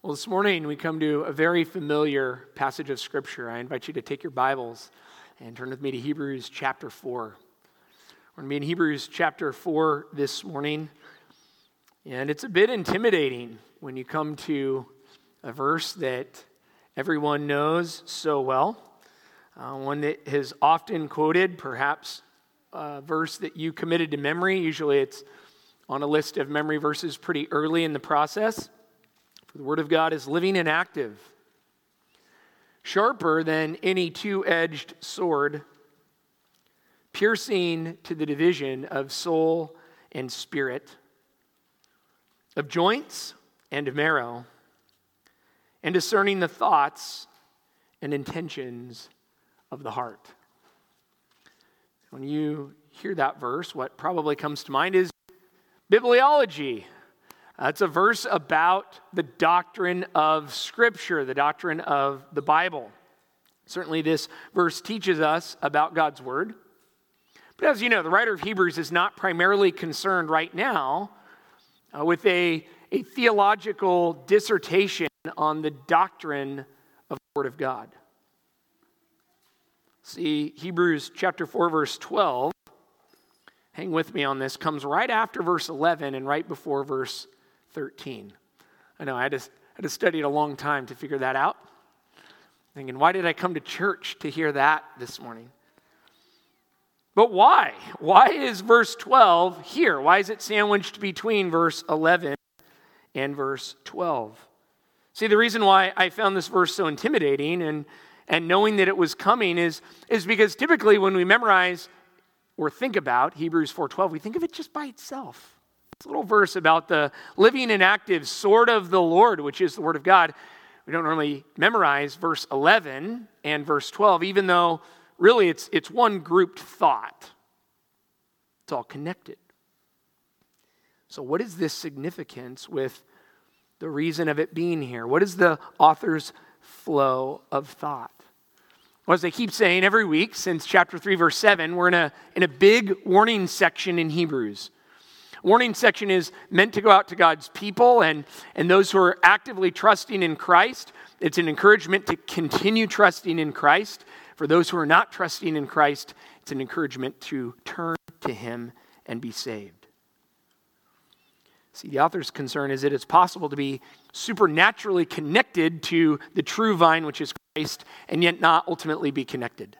Well, this morning we come to a very familiar passage of Scripture. I invite you to take your Bibles and turn with me to Hebrews chapter 4. We're going to be in Hebrews chapter 4 this morning. And it's a bit intimidating when you come to a verse that everyone knows so well, uh, one that is often quoted, perhaps a verse that you committed to memory. Usually it's on a list of memory verses pretty early in the process. For the Word of God is living and active, sharper than any two edged sword, piercing to the division of soul and spirit, of joints and marrow, and discerning the thoughts and intentions of the heart. When you hear that verse, what probably comes to mind is bibliology. That's a verse about the doctrine of Scripture, the doctrine of the Bible. Certainly, this verse teaches us about God's Word. But as you know, the writer of Hebrews is not primarily concerned right now uh, with a, a theological dissertation on the doctrine of the Word of God. See, Hebrews chapter 4, verse 12, hang with me on this, comes right after verse 11 and right before verse 13. I know I had, to, I had to study it a long time to figure that out. Thinking, why did I come to church to hear that this morning? But why? Why is verse 12 here? Why is it sandwiched between verse 11 and verse 12? See, the reason why I found this verse so intimidating and, and knowing that it was coming is, is because typically when we memorize or think about Hebrews 4:12, we think of it just by itself. This little verse about the living and active sword of the Lord, which is the Word of God. We don't normally memorize verse 11 and verse 12, even though really it's, it's one grouped thought. It's all connected. So, what is this significance with the reason of it being here? What is the author's flow of thought? Well, as they keep saying every week since chapter 3, verse 7, we're in a, in a big warning section in Hebrews. Warning section is meant to go out to God's people and, and those who are actively trusting in Christ. It's an encouragement to continue trusting in Christ. For those who are not trusting in Christ, it's an encouragement to turn to Him and be saved. See, the author's concern is that it's possible to be supernaturally connected to the true vine, which is Christ, and yet not ultimately be connected.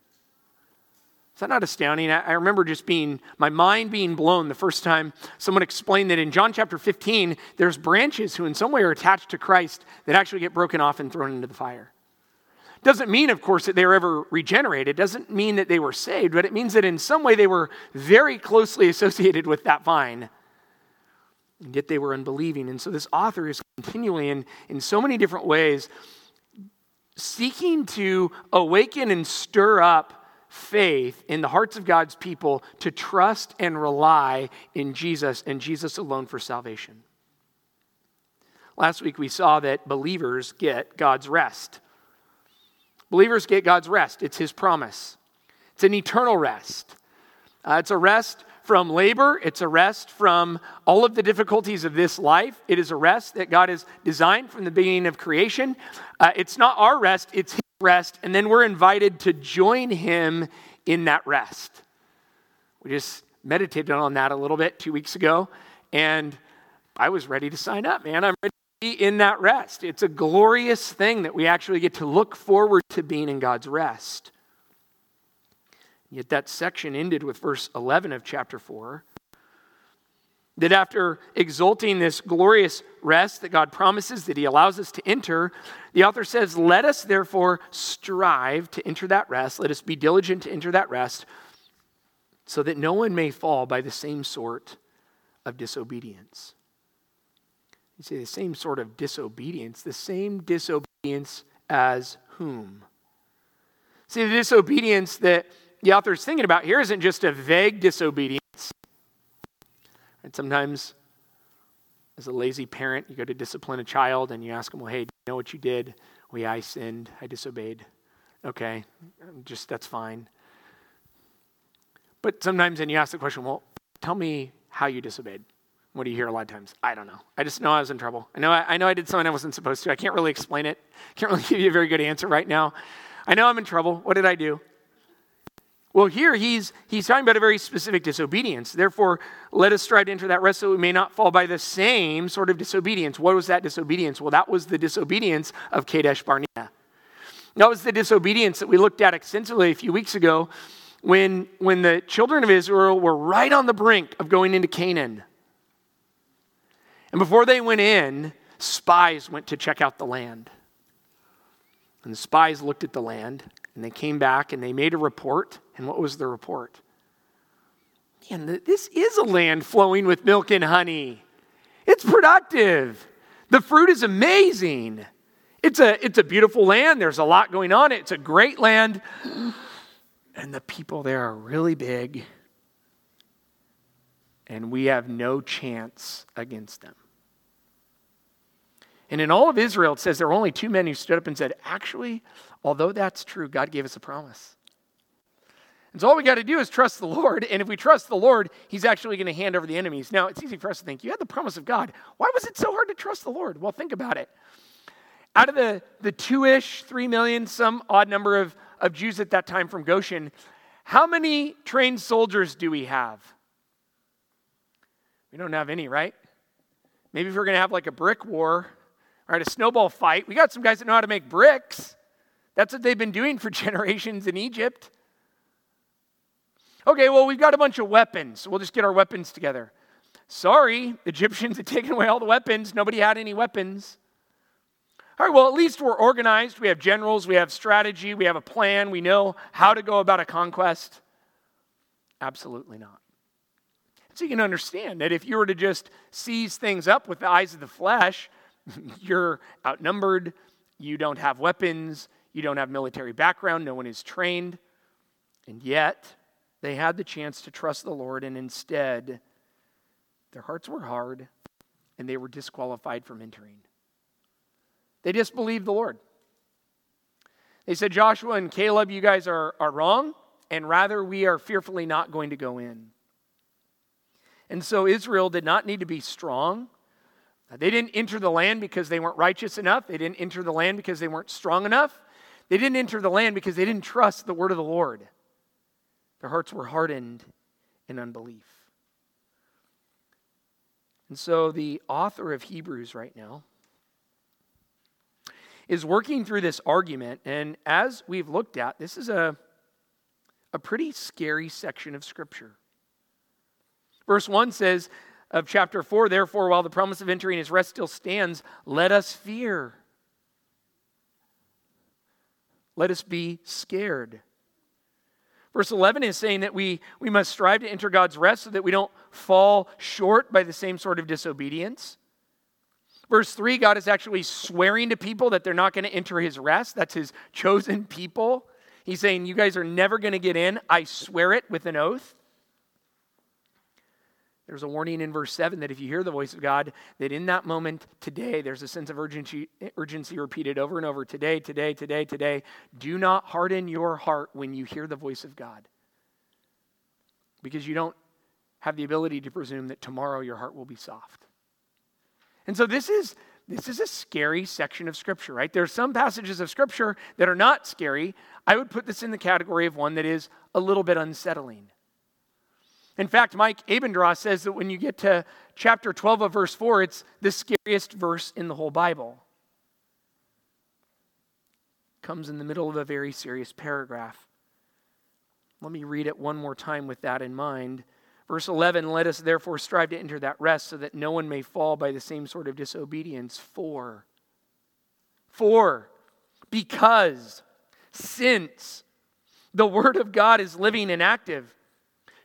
Is that not astounding? I remember just being, my mind being blown the first time someone explained that in John chapter 15, there's branches who in some way are attached to Christ that actually get broken off and thrown into the fire. Doesn't mean, of course, that they were ever regenerated. Doesn't mean that they were saved, but it means that in some way they were very closely associated with that vine. And yet they were unbelieving. And so this author is continually, in, in so many different ways, seeking to awaken and stir up faith in the hearts of God's people to trust and rely in Jesus and Jesus alone for salvation. Last week we saw that believers get God's rest. Believers get God's rest, it's His promise. It's an eternal rest. Uh, it's a rest from labor, it's a rest from all of the difficulties of this life. It is a rest that God has designed from the beginning of creation. Uh, it's not our rest, it's His rest, and then we're invited to join him in that rest. We just meditated on that a little bit two weeks ago, and I was ready to sign up, man. I'm ready to be in that rest. It's a glorious thing that we actually get to look forward to being in God's rest. Yet that section ended with verse 11 of chapter 4 that after exulting this glorious rest that God promises that He allows us to enter, the author says, Let us therefore strive to enter that rest. Let us be diligent to enter that rest, so that no one may fall by the same sort of disobedience. You say the same sort of disobedience, the same disobedience as whom? See, the disobedience that the author is thinking about here isn't just a vague disobedience and sometimes, as a lazy parent, you go to discipline a child and you ask them, Well, hey, do you know what you did? Well, yeah, I sinned. I disobeyed. Okay, just that's fine. But sometimes then you ask the question, Well, tell me how you disobeyed. What do you hear a lot of times? I don't know. I just know I was in trouble. I know I, I know I did something I wasn't supposed to. I can't really explain it. Can't really give you a very good answer right now. I know I'm in trouble. What did I do? Well, here he's he's talking about a very specific disobedience. Therefore, let us strive to enter that rest so we may not fall by the same sort of disobedience. What was that disobedience? Well, that was the disobedience of Kadesh Barnea. That was the disobedience that we looked at extensively a few weeks ago when, when the children of Israel were right on the brink of going into Canaan. And before they went in, spies went to check out the land. And the spies looked at the land and they came back and they made a report. And what was the report? And this is a land flowing with milk and honey. It's productive. The fruit is amazing. It's a, it's a beautiful land. There's a lot going on. It's a great land. And the people there are really big. And we have no chance against them. And in all of Israel, it says there were only two men who stood up and said, Actually, although that's true, God gave us a promise. And so all we got to do is trust the Lord. And if we trust the Lord, He's actually going to hand over the enemies. Now, it's easy for us to think, you had the promise of God. Why was it so hard to trust the Lord? Well, think about it. Out of the, the two ish, three million, some odd number of, of Jews at that time from Goshen, how many trained soldiers do we have? We don't have any, right? Maybe if we're going to have like a brick war, all right, a snowball fight. We got some guys that know how to make bricks. That's what they've been doing for generations in Egypt. Okay, well, we've got a bunch of weapons. We'll just get our weapons together. Sorry, Egyptians had taken away all the weapons. Nobody had any weapons. All right, well, at least we're organized. We have generals, we have strategy, we have a plan, we know how to go about a conquest. Absolutely not. So you can understand that if you were to just seize things up with the eyes of the flesh, you're outnumbered, you don't have weapons, you don't have military background, no one is trained. And yet, they had the chance to trust the Lord, and instead, their hearts were hard and they were disqualified from entering. They disbelieved the Lord. They said, Joshua and Caleb, you guys are, are wrong, and rather we are fearfully not going to go in. And so Israel did not need to be strong. They didn't enter the land because they weren't righteous enough. They didn't enter the land because they weren't strong enough. They didn't enter the land because they didn't trust the word of the Lord. Their hearts were hardened in unbelief. And so the author of Hebrews right now is working through this argument. And as we've looked at, this is a, a pretty scary section of Scripture. Verse 1 says, of chapter 4, therefore, while the promise of entering his rest still stands, let us fear. Let us be scared. Verse 11 is saying that we, we must strive to enter God's rest so that we don't fall short by the same sort of disobedience. Verse 3, God is actually swearing to people that they're not going to enter his rest. That's his chosen people. He's saying, You guys are never going to get in. I swear it with an oath. There's a warning in verse 7 that if you hear the voice of God, that in that moment today, there's a sense of urgency, urgency repeated over and over today, today, today, today. Do not harden your heart when you hear the voice of God. Because you don't have the ability to presume that tomorrow your heart will be soft. And so this is this is a scary section of scripture, right? There are some passages of scripture that are not scary. I would put this in the category of one that is a little bit unsettling. In fact, Mike Abendroth says that when you get to chapter 12 of verse 4, it's the scariest verse in the whole Bible. Comes in the middle of a very serious paragraph. Let me read it one more time with that in mind. Verse 11 Let us therefore strive to enter that rest so that no one may fall by the same sort of disobedience. For, for, because, since the word of God is living and active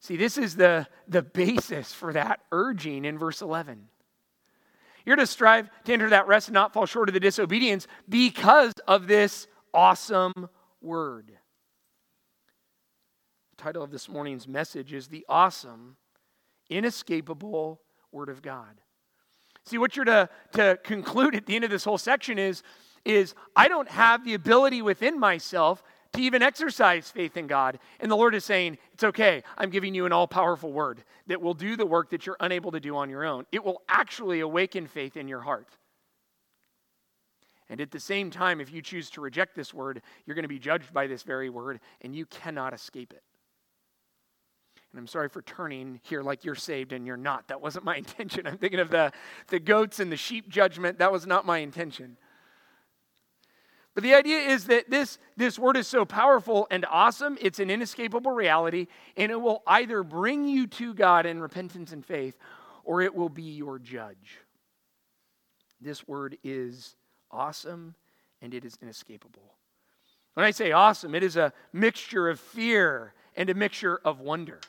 See, this is the, the basis for that urging in verse 11. You're to strive to enter that rest and not fall short of the disobedience because of this awesome word. The title of this morning's message is The Awesome, Inescapable Word of God. See, what you're to, to conclude at the end of this whole section is, is I don't have the ability within myself to even exercise faith in God. And the Lord is saying, It's okay. I'm giving you an all powerful word that will do the work that you're unable to do on your own. It will actually awaken faith in your heart. And at the same time, if you choose to reject this word, you're going to be judged by this very word, and you cannot escape it. And I'm sorry for turning here like you're saved and you're not. That wasn't my intention. I'm thinking of the, the goats and the sheep judgment. That was not my intention. But the idea is that this, this word is so powerful and awesome, it's an inescapable reality, and it will either bring you to God in repentance and faith, or it will be your judge. This word is awesome and it is inescapable. When I say awesome, it is a mixture of fear and a mixture of wonder.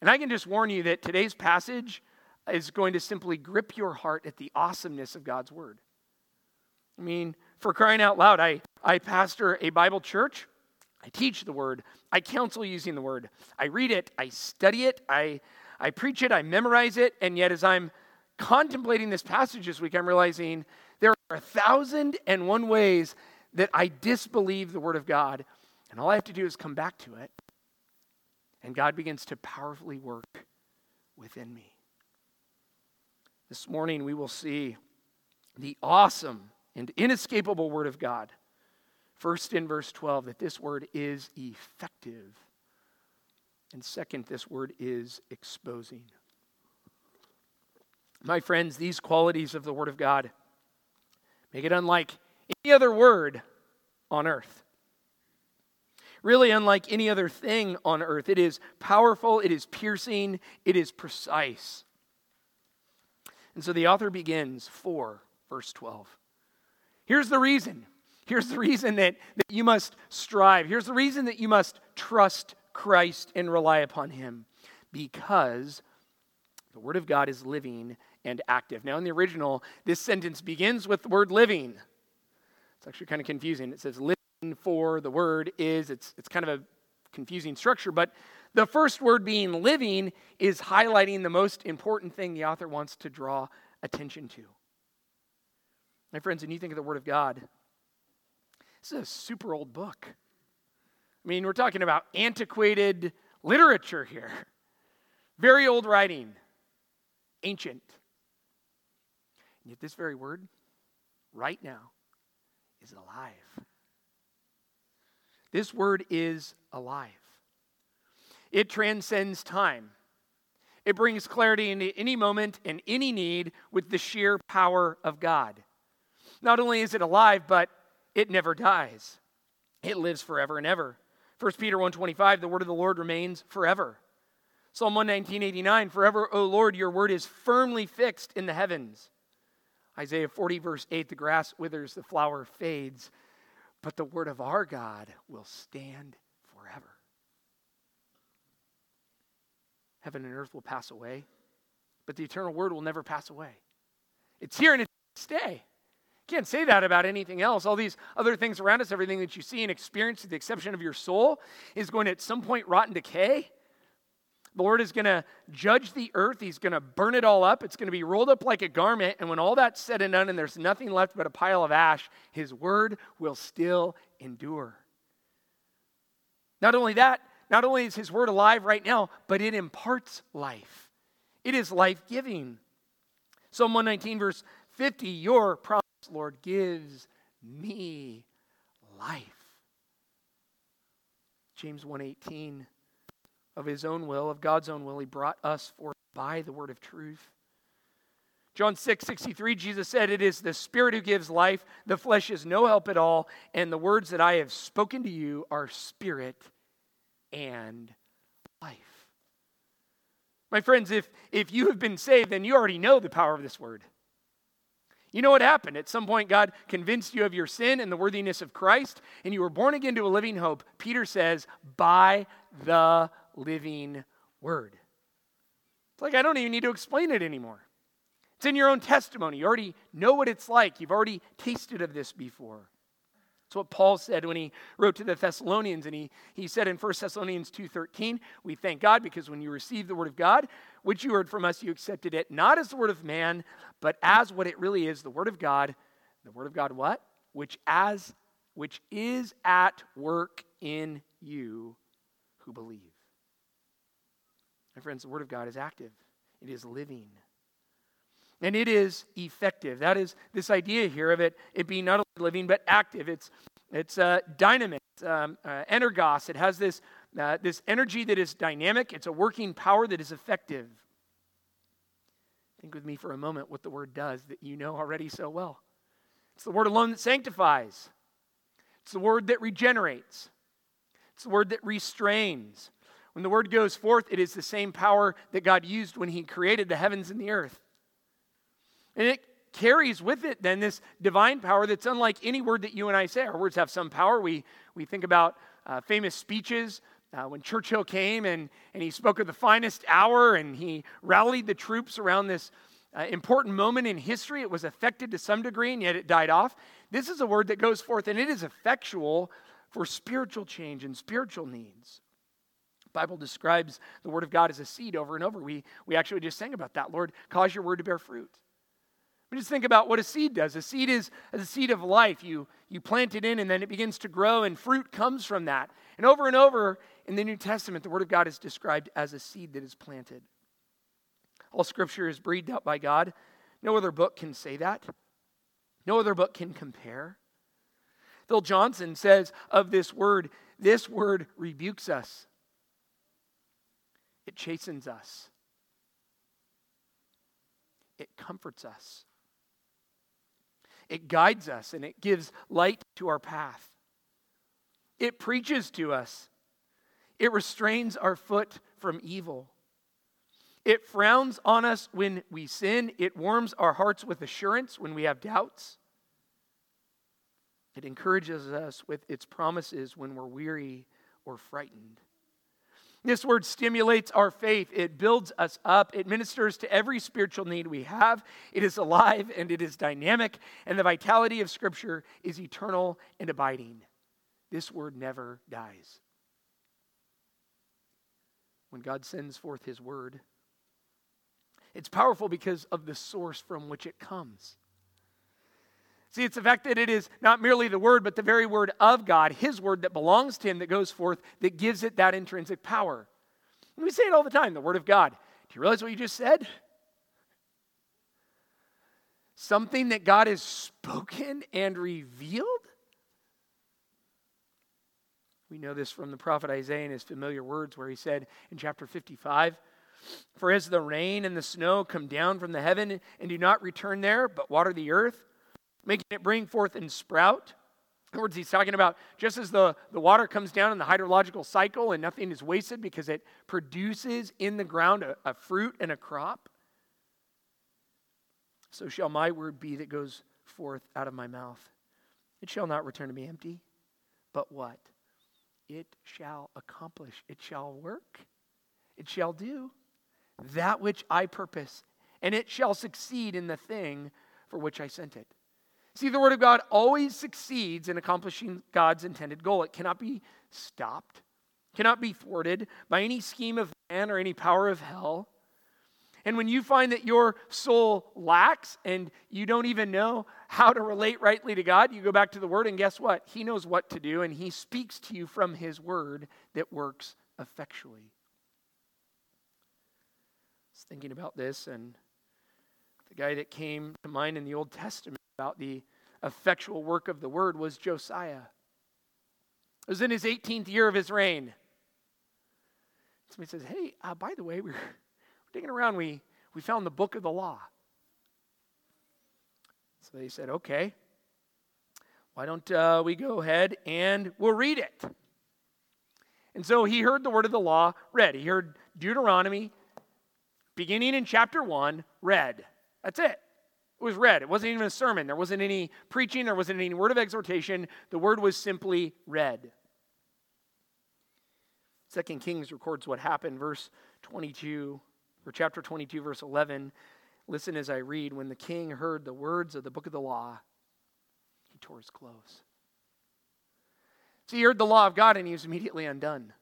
And I can just warn you that today's passage is going to simply grip your heart at the awesomeness of God's word. I mean, for crying out loud, I, I pastor a Bible church. I teach the word. I counsel using the word. I read it. I study it. I, I preach it. I memorize it. And yet, as I'm contemplating this passage this week, I'm realizing there are a thousand and one ways that I disbelieve the word of God. And all I have to do is come back to it. And God begins to powerfully work within me. This morning, we will see the awesome and inescapable Word of God. First, in verse 12, that this Word is effective. And second, this Word is exposing. My friends, these qualities of the Word of God make it unlike any other word on earth. Really, unlike any other thing on earth. It is powerful, it is piercing, it is precise. And so the author begins 4, verse 12. Here's the reason. Here's the reason that, that you must strive. Here's the reason that you must trust Christ and rely upon Him. Because the Word of God is living and active. Now, in the original, this sentence begins with the word living. It's actually kind of confusing. It says living for the word is, it's, it's kind of a confusing structure, but the first word being living is highlighting the most important thing the author wants to draw attention to. My friends, when you think of the Word of God, this is a super old book. I mean, we're talking about antiquated literature here, very old writing, ancient. And yet, this very word, right now, is alive. This word is alive. It transcends time. It brings clarity into any moment and any need with the sheer power of God. Not only is it alive, but it never dies. It lives forever and ever. 1 Peter 1:25 the word of the Lord remains forever. Psalm 119:89 Forever O Lord your word is firmly fixed in the heavens. Isaiah 40 verse 8 the grass withers the flower fades but the word of our God will stand forever. Heaven and earth will pass away but the eternal word will never pass away. It's here and it's stay. Can't say that about anything else. All these other things around us, everything that you see and experience, to the exception of your soul, is going to at some point rot and decay. The Lord is going to judge the earth. He's going to burn it all up. It's going to be rolled up like a garment. And when all that's said and done and there's nothing left but a pile of ash, His word will still endure. Not only that, not only is His word alive right now, but it imparts life. It is life giving. Psalm 119, verse 50 Your promise Lord, gives me life. James 1:18 of his own will, of God's own will, he brought us forth by the word of truth. John 6, 63, Jesus said, It is the Spirit who gives life. The flesh is no help at all. And the words that I have spoken to you are spirit and life. My friends, if, if you have been saved, then you already know the power of this word. You know what happened? At some point, God convinced you of your sin and the worthiness of Christ, and you were born again to a living hope. Peter says, by the living word. It's like I don't even need to explain it anymore. It's in your own testimony. You already know what it's like. You've already tasted of this before. That's what Paul said when he wrote to the Thessalonians, and he, he said in 1 Thessalonians 2.13, we thank God because when you received the word of God, which you heard from us, you accepted it not as the word of man, but as what it really is, the word of God. The word of God what? Which as which is at work in you who believe. My friends, the word of God is active. It is living. And it is effective. That is this idea here of it, it being not only living but active. It's, it's uh, dynamic, um, uh, energos. It has this, uh, this energy that is dynamic, it's a working power that is effective. Think with me for a moment what the word does that you know already so well. It's the word alone that sanctifies, it's the word that regenerates, it's the word that restrains. When the word goes forth, it is the same power that God used when He created the heavens and the earth. And it carries with it then this divine power that's unlike any word that you and I say. Our words have some power. We, we think about uh, famous speeches. Uh, when Churchill came and, and he spoke of the finest hour and he rallied the troops around this uh, important moment in history, it was affected to some degree and yet it died off. This is a word that goes forth and it is effectual for spiritual change and spiritual needs. The Bible describes the word of God as a seed over and over. We, we actually just sang about that. Lord, cause your word to bear fruit. We just think about what a seed does. A seed is a seed of life. You, you plant it in, and then it begins to grow, and fruit comes from that. And over and over in the New Testament, the Word of God is described as a seed that is planted. All Scripture is breathed out by God. No other book can say that. No other book can compare. Phil Johnson says of this word, this word rebukes us, it chastens us, it comforts us. It guides us and it gives light to our path. It preaches to us. It restrains our foot from evil. It frowns on us when we sin. It warms our hearts with assurance when we have doubts. It encourages us with its promises when we're weary or frightened. This word stimulates our faith. It builds us up. It ministers to every spiritual need we have. It is alive and it is dynamic, and the vitality of Scripture is eternal and abiding. This word never dies. When God sends forth His word, it's powerful because of the source from which it comes. See, it's the fact that it is not merely the word, but the very word of God, his word that belongs to him, that goes forth, that gives it that intrinsic power. And we say it all the time the word of God. Do you realize what you just said? Something that God has spoken and revealed? We know this from the prophet Isaiah in his familiar words, where he said in chapter 55 For as the rain and the snow come down from the heaven and do not return there, but water the earth, making it bring forth and sprout. In other words, he's talking about just as the, the water comes down in the hydrological cycle and nothing is wasted because it produces in the ground a, a fruit and a crop, so shall my word be that goes forth out of my mouth. It shall not return to me empty, but what? It shall accomplish, it shall work, it shall do that which I purpose, and it shall succeed in the thing for which I sent it. See, the Word of God always succeeds in accomplishing God's intended goal. It cannot be stopped, cannot be thwarted by any scheme of man or any power of hell. And when you find that your soul lacks and you don't even know how to relate rightly to God, you go back to the Word, and guess what? He knows what to do, and He speaks to you from His Word that works effectually. I was thinking about this, and the guy that came to mind in the Old Testament about the effectual work of the word was Josiah. It was in his 18th year of his reign. Somebody says, Hey, uh, by the way, we're, we're digging around. We, we found the book of the law. So they said, Okay, why don't uh, we go ahead and we'll read it? And so he heard the word of the law read. He heard Deuteronomy, beginning in chapter 1, read. That's it. It was read. It wasn't even a sermon. There wasn't any preaching. There wasn't any word of exhortation. The word was simply read. Second Kings records what happened, verse 22, or chapter 22, verse 11. Listen as I read. When the king heard the words of the book of the law, he tore his clothes. So he heard the law of God and he was immediately undone.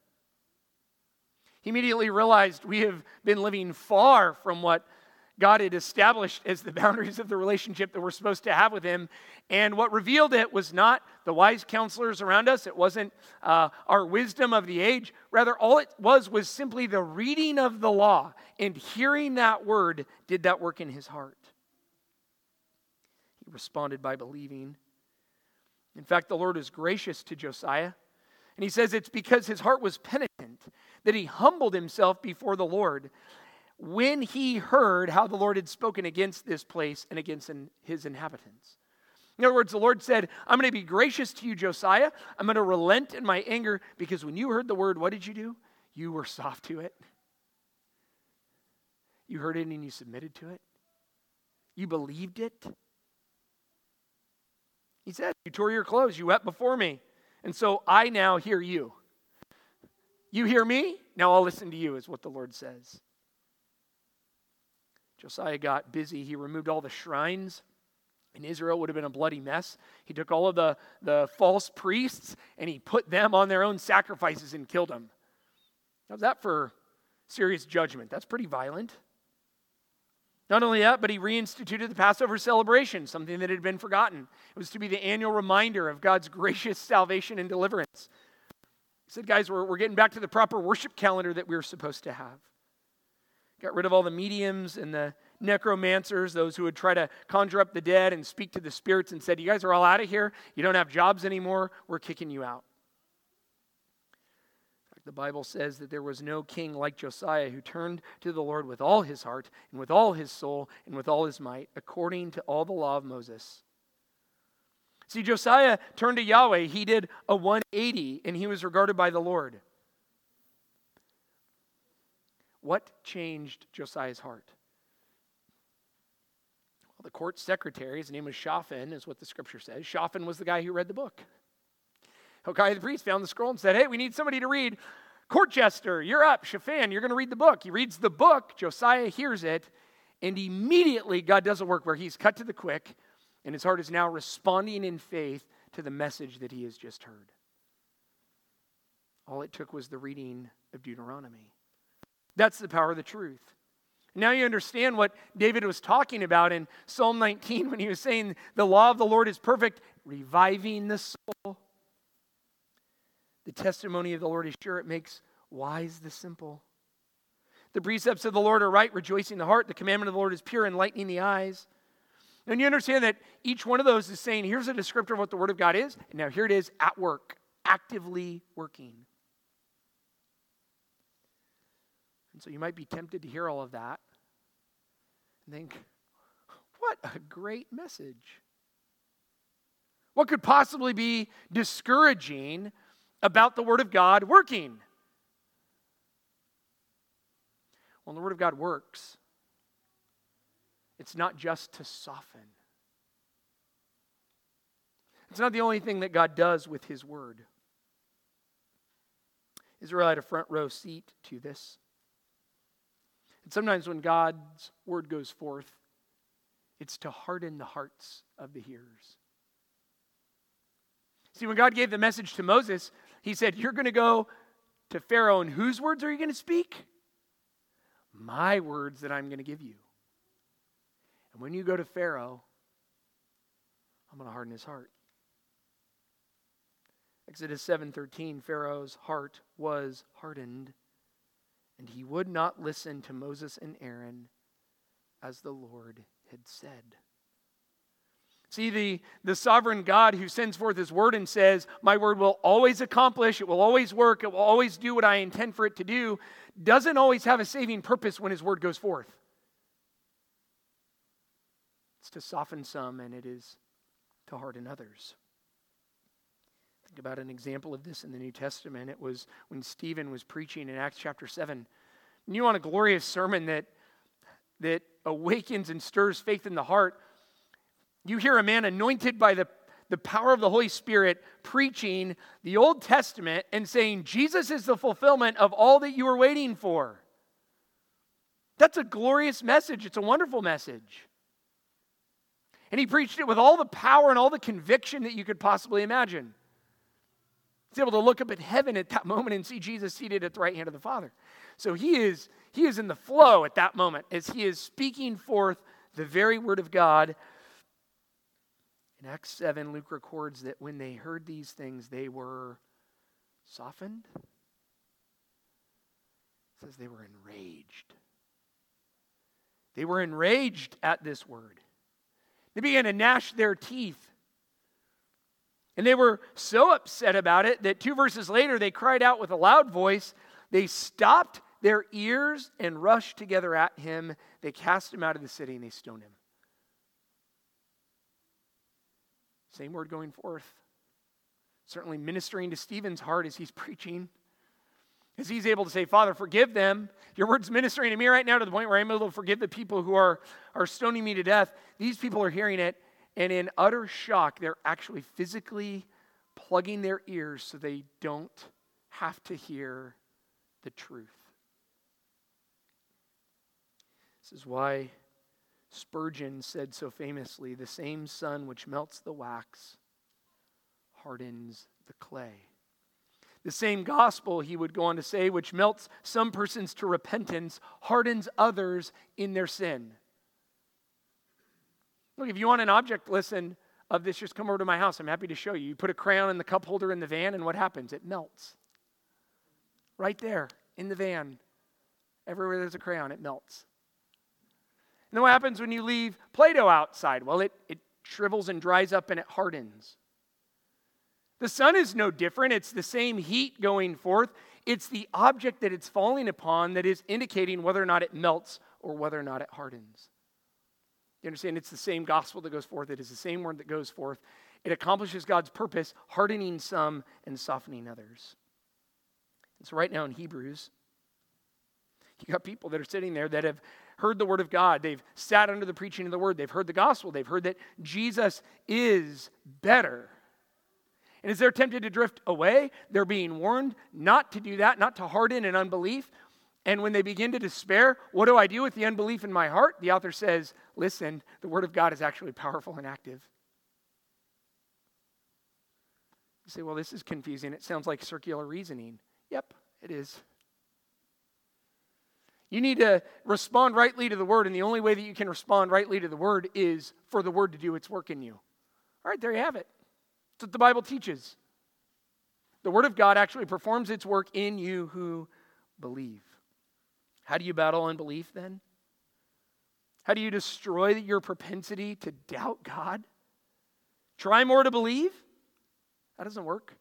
He immediately realized we have been living far from what God had established as the boundaries of the relationship that we're supposed to have with Him. And what revealed it was not the wise counselors around us, it wasn't uh, our wisdom of the age. Rather, all it was was simply the reading of the law and hearing that word did that work in his heart. He responded by believing. In fact, the Lord is gracious to Josiah. And he says it's because his heart was penitent that he humbled himself before the Lord when he heard how the Lord had spoken against this place and against his inhabitants. In other words, the Lord said, I'm going to be gracious to you, Josiah. I'm going to relent in my anger because when you heard the word, what did you do? You were soft to it. You heard it and you submitted to it. You believed it. He said, You tore your clothes, you wept before me. And so I now hear you. You hear me? Now I'll listen to you, is what the Lord says. Josiah got busy. He removed all the shrines. In Israel, would have been a bloody mess. He took all of the, the false priests and he put them on their own sacrifices and killed them. How's that for serious judgment? That's pretty violent. Not only that, but he reinstituted the Passover celebration, something that had been forgotten. It was to be the annual reminder of God's gracious salvation and deliverance. He said, guys, we're, we're getting back to the proper worship calendar that we were supposed to have. Got rid of all the mediums and the necromancers, those who would try to conjure up the dead and speak to the spirits, and said, You guys are all out of here. You don't have jobs anymore. We're kicking you out. The Bible says that there was no king like Josiah who turned to the Lord with all his heart and with all his soul and with all his might, according to all the law of Moses. See, Josiah turned to Yahweh. He did a 180, and he was regarded by the Lord. What changed Josiah's heart? Well, the court secretary, his name was Shaphan, is what the scripture says. Shaphan was the guy who read the book. Hilkiah the priest found the scroll and said, Hey, we need somebody to read. Court jester, you're up. Shaphan, you're going to read the book. He reads the book. Josiah hears it. And immediately, God does a work where he's cut to the quick, and his heart is now responding in faith to the message that he has just heard. All it took was the reading of Deuteronomy. That's the power of the truth. Now you understand what David was talking about in Psalm 19 when he was saying, The law of the Lord is perfect, reviving the soul. The testimony of the Lord is sure, it makes wise the simple. The precepts of the Lord are right, rejoicing the heart. The commandment of the Lord is pure, enlightening the eyes. And you understand that each one of those is saying, here's a descriptor of what the Word of God is, and now here it is at work, actively working. And so you might be tempted to hear all of that and think, what a great message. What could possibly be discouraging about the Word of God working? Well, the Word of God works, it's not just to soften. It's not the only thing that God does with His Word. Israel had a front row seat to this. And sometimes when God's word goes forth, it's to harden the hearts of the hearers. See, when God gave the message to Moses, he said, You're going to go to Pharaoh, and whose words are you going to speak? My words that I'm going to give you. And when you go to Pharaoh, I'm going to harden his heart. Exodus 7:13 Pharaoh's heart was hardened and he would not listen to Moses and Aaron as the Lord had said. See, the, the sovereign God who sends forth his word and says, My word will always accomplish, it will always work, it will always do what I intend for it to do, doesn't always have a saving purpose when his word goes forth. It's to soften some, and it is to harden others. Think about an example of this in the New Testament. It was when Stephen was preaching in Acts chapter 7. And you want a glorious sermon that, that awakens and stirs faith in the heart. You hear a man anointed by the, the power of the Holy Spirit preaching the Old Testament and saying, Jesus is the fulfillment of all that you were waiting for. That's a glorious message. It's a wonderful message. And he preached it with all the power and all the conviction that you could possibly imagine. He's able to look up at heaven at that moment and see Jesus seated at the right hand of the Father. So he is, he is in the flow at that moment as he is speaking forth the very word of God. In Acts 7, Luke records that when they heard these things, they were softened. It says they were enraged. They were enraged at this word. They began to gnash their teeth. And they were so upset about it that two verses later they cried out with a loud voice. They stopped their ears and rushed together at him. They cast him out of the city and they stoned him. Same word going forth. Certainly ministering to Stephen's heart as he's preaching. As he's able to say, Father, forgive them. Your word's ministering to me right now to the point where I'm able to forgive the people who are, are stoning me to death. These people are hearing it, and in utter shock, they're actually physically plugging their ears so they don't have to hear the truth. This is why Spurgeon said so famously the same sun which melts the wax hardens the clay. The same gospel, he would go on to say, which melts some persons to repentance, hardens others in their sin. Look, if you want an object lesson of this, just come over to my house. I'm happy to show you. You put a crayon in the cup holder in the van, and what happens? It melts. Right there in the van. Everywhere there's a crayon, it melts. And then what happens when you leave Play Doh outside? Well, it, it shrivels and dries up and it hardens. The sun is no different. It's the same heat going forth. It's the object that it's falling upon that is indicating whether or not it melts or whether or not it hardens. You understand? It's the same gospel that goes forth. It is the same word that goes forth. It accomplishes God's purpose, hardening some and softening others. And so, right now in Hebrews, you got people that are sitting there that have heard the word of God. They've sat under the preaching of the word. They've heard the gospel. They've heard that Jesus is better. And as they're tempted to drift away, they're being warned not to do that, not to harden in unbelief. And when they begin to despair, what do I do with the unbelief in my heart? The author says, listen, the Word of God is actually powerful and active. You say, well, this is confusing. It sounds like circular reasoning. Yep, it is. You need to respond rightly to the Word, and the only way that you can respond rightly to the Word is for the Word to do its work in you. All right, there you have it. That's what the Bible teaches. The Word of God actually performs its work in you who believe. How do you battle unbelief then? How do you destroy your propensity to doubt God? Try more to believe? That doesn't work.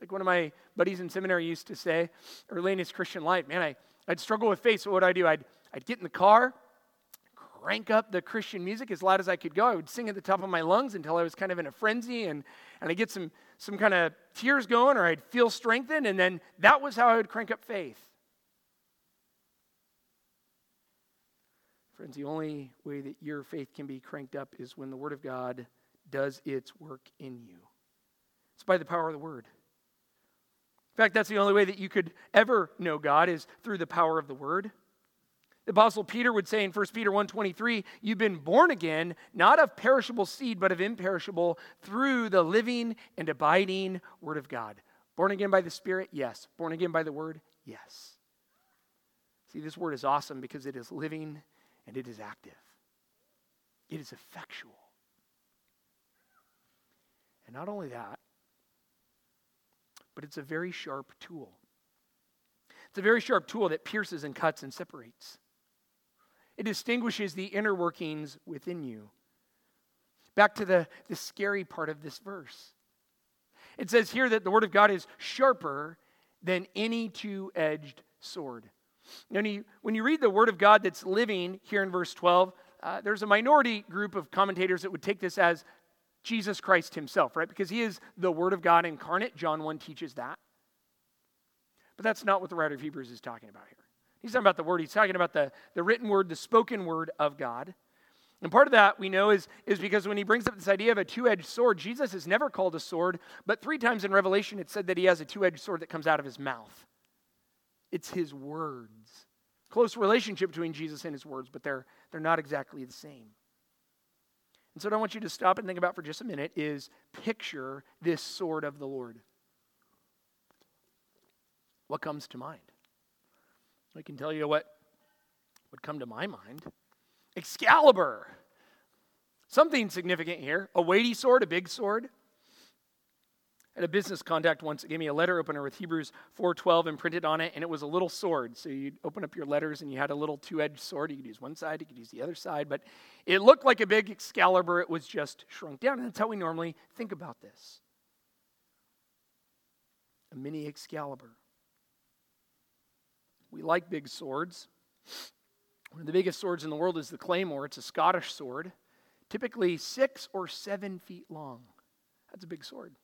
Like one of my buddies in seminary used to say early in his Christian life, man, I, I'd struggle with faith. So what would I do? I'd, I'd get in the car, crank up the Christian music as loud as I could go. I would sing at the top of my lungs until I was kind of in a frenzy and, and I'd get some, some kind of tears going or I'd feel strengthened. And then that was how I would crank up faith. Friends, the only way that your faith can be cranked up is when the Word of God does its work in you. It's by the power of the Word. In fact, that's the only way that you could ever know God is through the power of the Word. The apostle Peter would say in 1 Peter 1:23, you've been born again, not of perishable seed, but of imperishable through the living and abiding word of God. Born again by the Spirit? Yes. Born again by the word? Yes. See, this word is awesome because it is living and it is active. It is effectual. And not only that, but it's a very sharp tool. It's a very sharp tool that pierces and cuts and separates. It distinguishes the inner workings within you. Back to the, the scary part of this verse. It says here that the Word of God is sharper than any two edged sword. When you, when you read the Word of God that's living here in verse 12, uh, there's a minority group of commentators that would take this as Jesus Christ himself, right? Because he is the Word of God incarnate. John 1 teaches that. But that's not what the writer of Hebrews is talking about here. He's talking about the word. He's talking about the, the written word, the spoken word of God. And part of that we know is, is because when he brings up this idea of a two edged sword, Jesus is never called a sword, but three times in Revelation it's said that he has a two edged sword that comes out of his mouth. It's his words. close relationship between Jesus and his words, but they're, they're not exactly the same. And so, what I want you to stop and think about for just a minute is picture this sword of the Lord. What comes to mind? I can tell you what would come to my mind Excalibur. Something significant here a weighty sword, a big sword. Had a business contact once that gave me a letter opener with Hebrews 4:12 imprinted on it, and it was a little sword. So you'd open up your letters, and you had a little two-edged sword. You could use one side, you could use the other side, but it looked like a big Excalibur. It was just shrunk down, and that's how we normally think about this. A mini Excalibur. We like big swords. One of the biggest swords in the world is the Claymore. It's a Scottish sword, typically six or seven feet long. That's a big sword.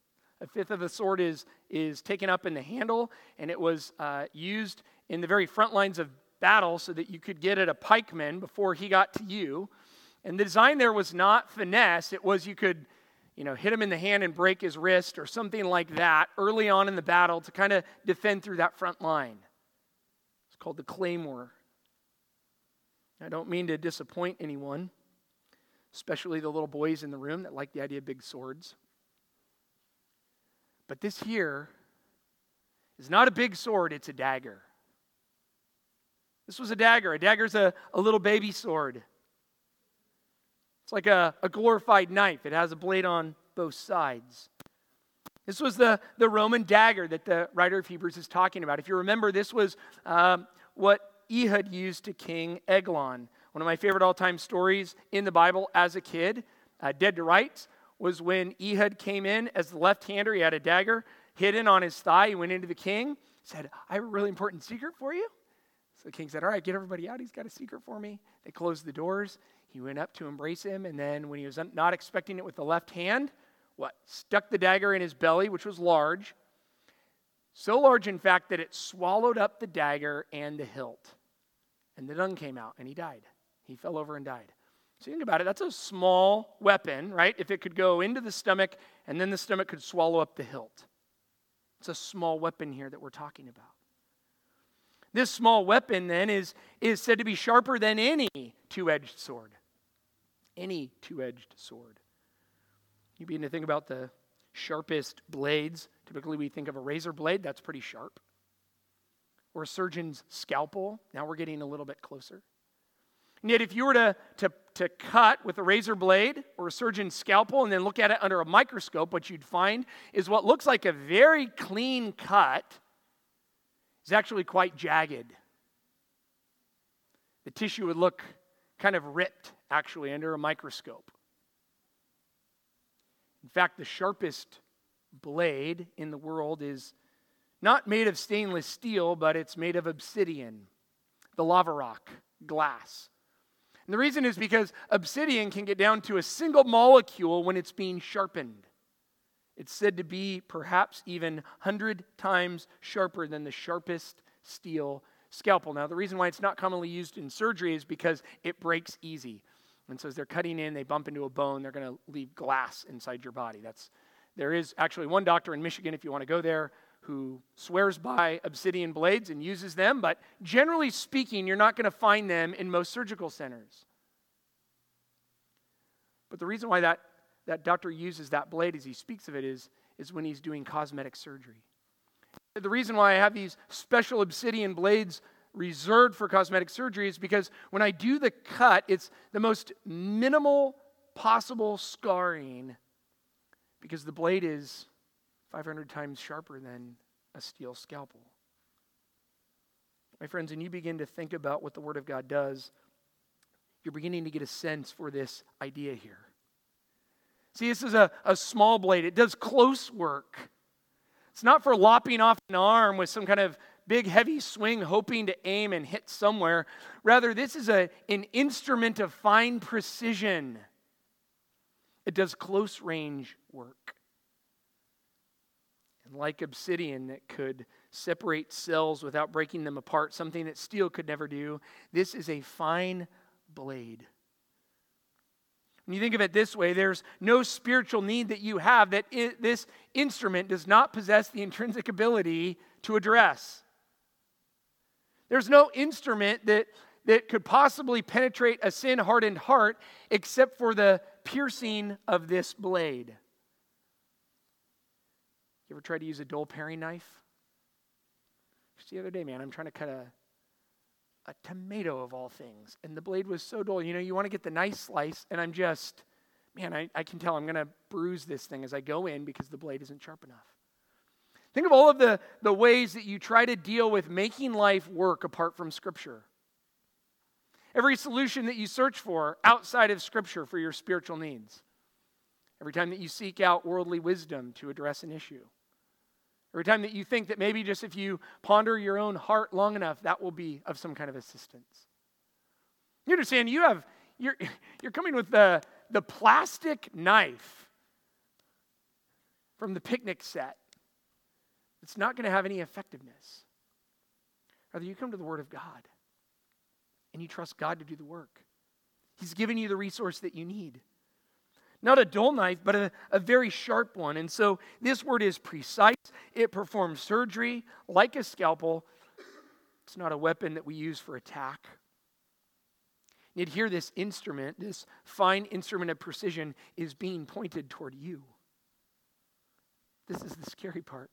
A fifth of the sword is, is taken up in the handle, and it was uh, used in the very front lines of battle so that you could get at a pikeman before he got to you. And the design there was not finesse, it was you could you know, hit him in the hand and break his wrist or something like that early on in the battle to kind of defend through that front line. It's called the claymore. I don't mean to disappoint anyone, especially the little boys in the room that like the idea of big swords. But this here is not a big sword, it's a dagger. This was a dagger. A dagger's a, a little baby sword. It's like a, a glorified knife, it has a blade on both sides. This was the, the Roman dagger that the writer of Hebrews is talking about. If you remember, this was um, what Ehud used to King Eglon. One of my favorite all time stories in the Bible as a kid, uh, Dead to Rights, was when Ehud came in as the left hander. He had a dagger hidden on his thigh. He went into the king, said, I have a really important secret for you. So the king said, All right, get everybody out. He's got a secret for me. They closed the doors. He went up to embrace him. And then, when he was not expecting it with the left hand, what? Stuck the dagger in his belly, which was large. So large, in fact, that it swallowed up the dagger and the hilt. And the dung came out, and he died. He fell over and died. So think about it, that's a small weapon, right? If it could go into the stomach and then the stomach could swallow up the hilt. It's a small weapon here that we're talking about. This small weapon then is, is said to be sharper than any two edged sword. Any two edged sword. You begin to think about the sharpest blades. Typically, we think of a razor blade, that's pretty sharp. Or a surgeon's scalpel. Now we're getting a little bit closer. And yet, if you were to, to, to cut with a razor blade or a surgeon's scalpel and then look at it under a microscope, what you'd find is what looks like a very clean cut is actually quite jagged. The tissue would look kind of ripped, actually, under a microscope. In fact, the sharpest blade in the world is not made of stainless steel, but it's made of obsidian, the lava rock, glass. And the reason is because obsidian can get down to a single molecule when it's being sharpened. It's said to be perhaps even 100 times sharper than the sharpest steel scalpel. Now, the reason why it's not commonly used in surgery is because it breaks easy. And so as they're cutting in, they bump into a bone, they're going to leave glass inside your body. That's there is actually one doctor in Michigan if you want to go there who swears by obsidian blades and uses them, but generally speaking, you're not going to find them in most surgical centers. But the reason why that, that doctor uses that blade as he speaks of it is, is when he's doing cosmetic surgery. The reason why I have these special obsidian blades reserved for cosmetic surgery is because when I do the cut, it's the most minimal possible scarring because the blade is 500 times sharper than a steel scalpel. My friends, when you begin to think about what the Word of God does, you're beginning to get a sense for this idea here. See, this is a, a small blade, it does close work. It's not for lopping off an arm with some kind of big, heavy swing, hoping to aim and hit somewhere. Rather, this is a, an instrument of fine precision. It does close range work. And like obsidian that could separate cells without breaking them apart, something that steel could never do, this is a fine blade. When you think of it this way, there's no spiritual need that you have that this instrument does not possess the intrinsic ability to address. There's no instrument that, that could possibly penetrate a sin hardened heart except for the piercing of this blade. You ever tried to use a dull paring knife? Just the other day, man, I'm trying to cut a, a tomato of all things, and the blade was so dull. You know, you want to get the nice slice, and I'm just, man, I, I can tell I'm going to bruise this thing as I go in because the blade isn't sharp enough. Think of all of the, the ways that you try to deal with making life work apart from Scripture. Every solution that you search for outside of Scripture for your spiritual needs. Every time that you seek out worldly wisdom to address an issue. Every time that you think that maybe just if you ponder your own heart long enough, that will be of some kind of assistance. You understand, you have, you're, you're coming with the, the plastic knife from the picnic set. It's not going to have any effectiveness. Rather, you come to the Word of God and you trust God to do the work. He's given you the resource that you need. Not a dull knife, but a, a very sharp one. And so this word is precise. It performs surgery like a scalpel. It's not a weapon that we use for attack. Yet here, this instrument, this fine instrument of precision, is being pointed toward you. This is the scary part.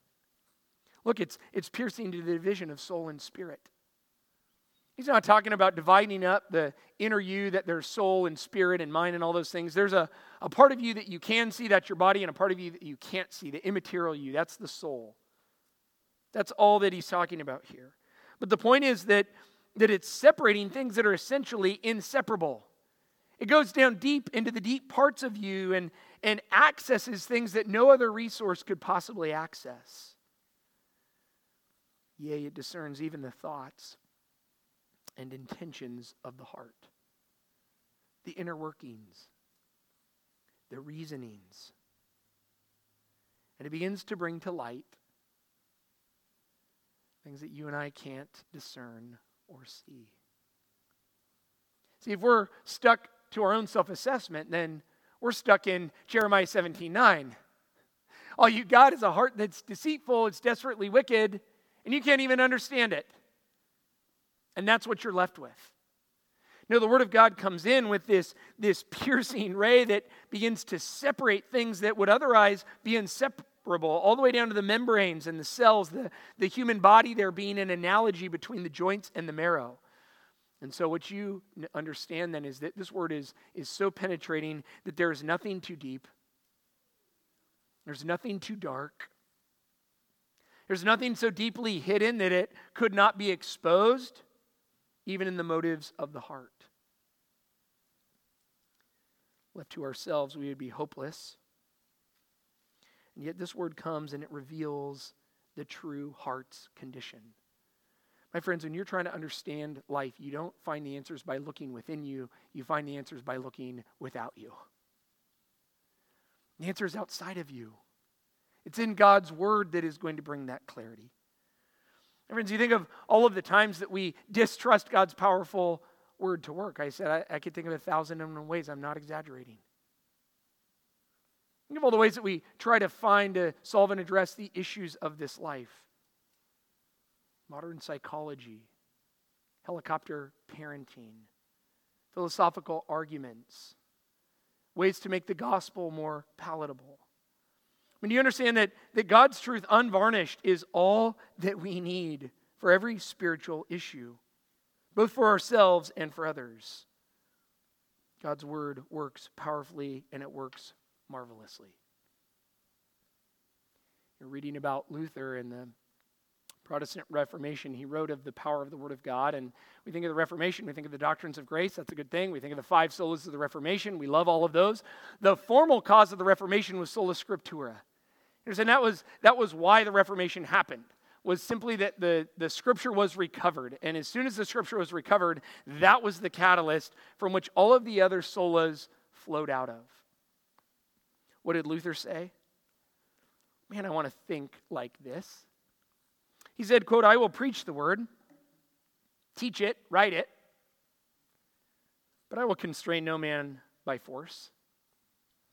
Look, it's, it's piercing to the division of soul and spirit. He's not talking about dividing up the inner you, that there's soul and spirit and mind and all those things. There's a, a part of you that you can see, that's your body, and a part of you that you can't see, the immaterial you, that's the soul. That's all that he's talking about here. But the point is that, that it's separating things that are essentially inseparable. It goes down deep into the deep parts of you and, and accesses things that no other resource could possibly access. Yea, it discerns even the thoughts and intentions of the heart, the inner workings, the reasonings. And it begins to bring to light things that you and I can't discern or see. See, if we're stuck to our own self assessment, then we're stuck in Jeremiah 17 9. All you got is a heart that's deceitful, it's desperately wicked, and you can't even understand it. And that's what you're left with. No, the Word of God comes in with this, this piercing ray that begins to separate things that would otherwise be inseparable, all the way down to the membranes and the cells, the, the human body there being an analogy between the joints and the marrow. And so, what you understand then is that this word is, is so penetrating that there is nothing too deep, there's nothing too dark, there's nothing so deeply hidden that it could not be exposed even in the motives of the heart. Left to ourselves, we would be hopeless. And yet, this word comes and it reveals the true heart's condition. My friends, when you're trying to understand life, you don't find the answers by looking within you, you find the answers by looking without you. The answer is outside of you. It's in God's word that is going to bring that clarity. Friends, you think of all of the times that we distrust God's powerful word to work. I said I, I could think of a thousand and one ways. I'm not exaggerating. Think of all the ways that we try to find to solve and address the issues of this life. Modern psychology, helicopter parenting, philosophical arguments, ways to make the gospel more palatable. When you understand that, that God's truth unvarnished is all that we need for every spiritual issue, both for ourselves and for others. God's word works powerfully and it works marvelously. You're reading about Luther and the Protestant Reformation. He wrote of the power of the Word of God. And we think of the Reformation, we think of the doctrines of grace. That's a good thing. We think of the five solas of the Reformation. We love all of those. The formal cause of the Reformation was sola scriptura. And that was, that was why the Reformation happened, was simply that the, the scripture was recovered. And as soon as the scripture was recovered, that was the catalyst from which all of the other solas flowed out of. What did Luther say? Man, I want to think like this. He said, quote, I will preach the word, teach it, write it, but I will constrain no man by force.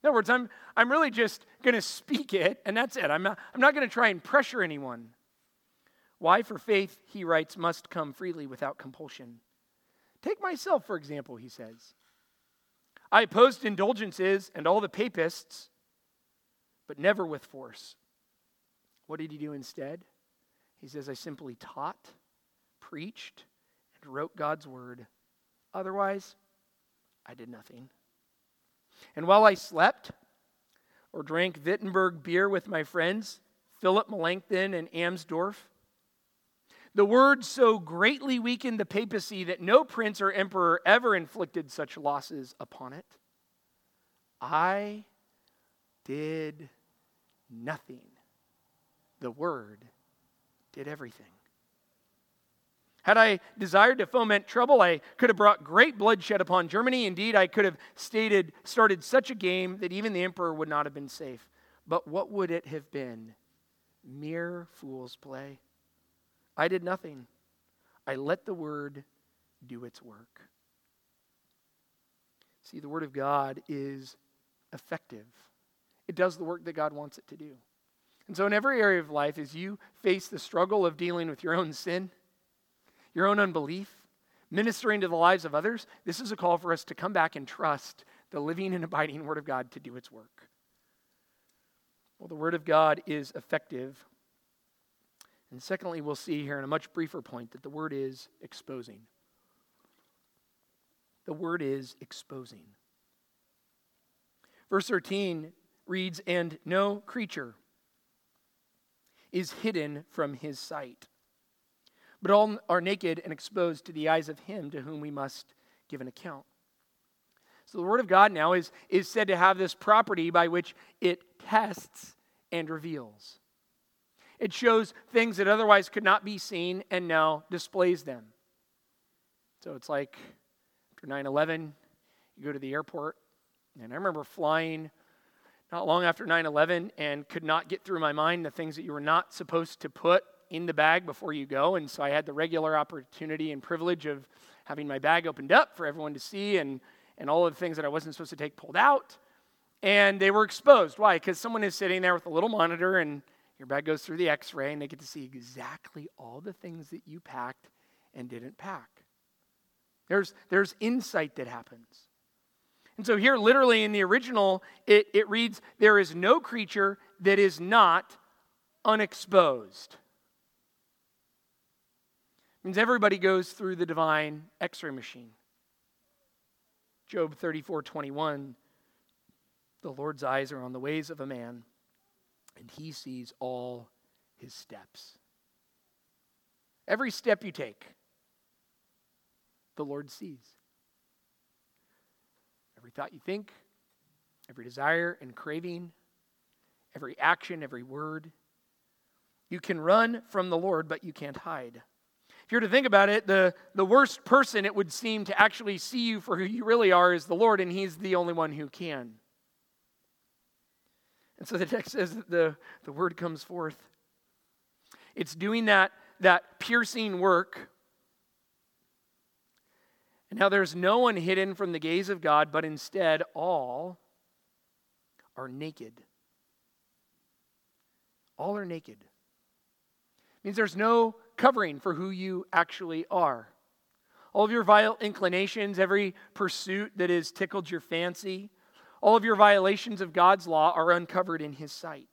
In other words, I'm, I'm really just going to speak it, and that's it. I'm not, I'm not going to try and pressure anyone. Why, for faith, he writes, must come freely without compulsion. Take myself, for example, he says. I opposed indulgences and all the papists, but never with force. What did he do instead? He says, I simply taught, preached, and wrote God's word. Otherwise, I did nothing. And while I slept or drank Wittenberg beer with my friends, Philip Melanchthon and Amsdorf, the word so greatly weakened the papacy that no prince or emperor ever inflicted such losses upon it. I did nothing. The word did everything. Had I desired to foment trouble, I could have brought great bloodshed upon Germany. Indeed, I could have stated, started such a game that even the emperor would not have been safe. But what would it have been? Mere fool's play. I did nothing. I let the word do its work. See, the word of God is effective, it does the work that God wants it to do. And so, in every area of life, as you face the struggle of dealing with your own sin, your own unbelief, ministering to the lives of others, this is a call for us to come back and trust the living and abiding Word of God to do its work. Well, the Word of God is effective and secondly, we'll see here in a much briefer point that the word is exposing. The word is exposing. Verse 13 reads, And no creature is hidden from his sight, but all are naked and exposed to the eyes of him to whom we must give an account. So the Word of God now is, is said to have this property by which it tests and reveals. It shows things that otherwise could not be seen and now displays them. So it's like after 9 11, you go to the airport. And I remember flying not long after 9 11 and could not get through my mind the things that you were not supposed to put in the bag before you go. And so I had the regular opportunity and privilege of having my bag opened up for everyone to see and, and all of the things that I wasn't supposed to take pulled out. And they were exposed. Why? Because someone is sitting there with a little monitor and your bag goes through the x ray, and they get to see exactly all the things that you packed and didn't pack. There's, there's insight that happens. And so, here, literally in the original, it, it reads, There is no creature that is not unexposed. It means everybody goes through the divine x ray machine. Job 34 21, the Lord's eyes are on the ways of a man and he sees all his steps. Every step you take, the Lord sees. Every thought you think, every desire and craving, every action, every word. You can run from the Lord, but you can't hide. If you're to think about it, the, the worst person it would seem to actually see you for who you really are is the Lord, and He's the only one who can. And so the text says that the, the word comes forth. It's doing that, that piercing work. And now there's no one hidden from the gaze of God, but instead all are naked. All are naked. It means there's no covering for who you actually are. All of your vile inclinations, every pursuit that has tickled your fancy, all of your violations of God's law are uncovered in His sight.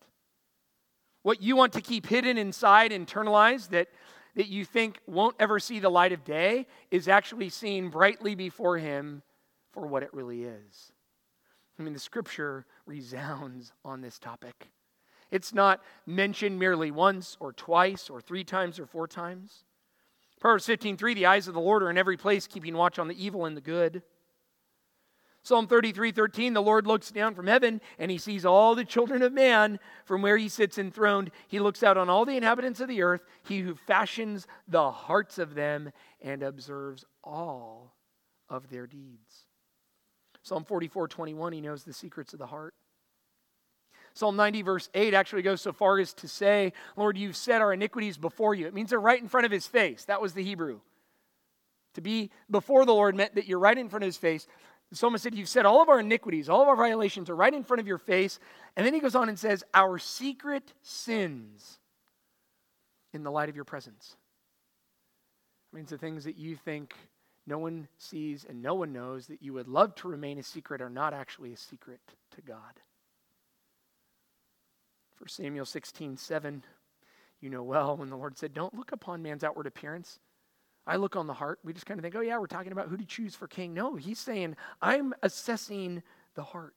What you want to keep hidden inside, internalized, that, that you think won't ever see the light of day, is actually seen brightly before Him for what it really is. I mean, the scripture resounds on this topic. It's not mentioned merely once or twice or three times or four times. Proverbs 15:3 The eyes of the Lord are in every place keeping watch on the evil and the good. Psalm 33 13, the Lord looks down from heaven and he sees all the children of man from where he sits enthroned. He looks out on all the inhabitants of the earth, he who fashions the hearts of them and observes all of their deeds. Psalm 44 21, he knows the secrets of the heart. Psalm 90, verse 8, actually goes so far as to say, Lord, you've set our iniquities before you. It means they're right in front of his face. That was the Hebrew. To be before the Lord meant that you're right in front of his face. The psalmist said, You've said all of our iniquities, all of our violations are right in front of your face. And then he goes on and says, Our secret sins in the light of your presence. It means the things that you think no one sees and no one knows that you would love to remain a secret are not actually a secret to God. For Samuel 16, 7, you know well when the Lord said, Don't look upon man's outward appearance. I look on the heart. We just kind of think, oh, yeah, we're talking about who to choose for king. No, he's saying, I'm assessing the heart.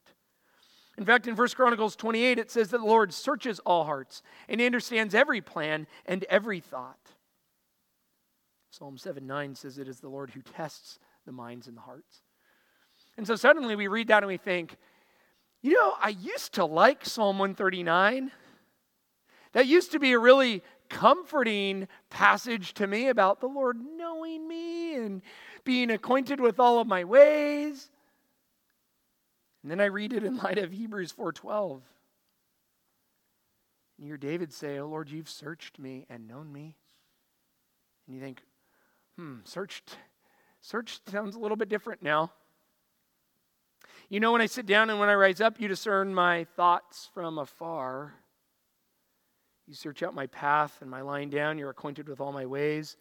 In fact, in 1 Chronicles 28, it says that the Lord searches all hearts and he understands every plan and every thought. Psalm 7 9 says it is the Lord who tests the minds and the hearts. And so suddenly we read that and we think, you know, I used to like Psalm 139. That used to be a really comforting passage to me about the Lord knowing me and being acquainted with all of my ways. And then I read it in light of Hebrews 4:12. You hear David say, "Oh Lord, you've searched me and known me." And you think, "Hmm, searched searched sounds a little bit different now." You know, when I sit down and when I rise up, you discern my thoughts from afar. You search out my path and my lying down. You're acquainted with all my ways.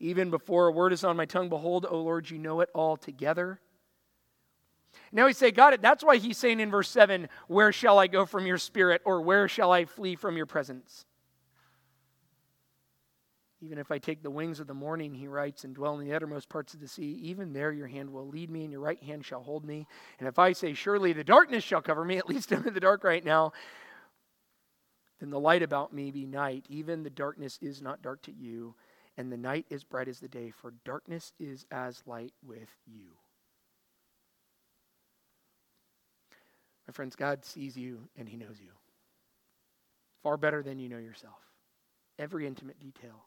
Even before a word is on my tongue, behold, O Lord, you know it all together. Now he say, God, it that's why he's saying in verse 7, Where shall I go from your spirit? Or where shall I flee from your presence? Even if I take the wings of the morning, he writes, and dwell in the uttermost parts of the sea, even there your hand will lead me, and your right hand shall hold me. And if I say, Surely the darkness shall cover me, at least I'm in the dark right now, then the light about me be night. Even the darkness is not dark to you, and the night is bright as the day, for darkness is as light with you. My friends, God sees you and He knows you far better than you know yourself. Every intimate detail.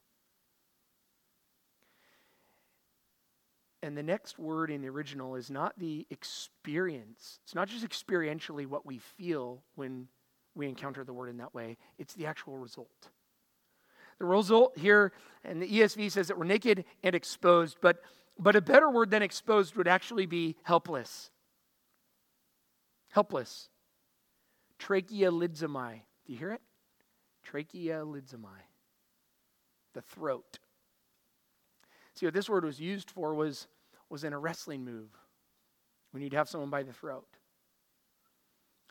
And the next word in the original is not the experience. It's not just experientially what we feel when we encounter the word in that way, it's the actual result. The result here, and the ESV says that we're naked and exposed, but, but a better word than exposed would actually be helpless. Helpless. Tracheolizomai. Do you hear it? Tracheolizomai. The throat. See, what this word was used for was, was in a wrestling move when you'd have someone by the throat.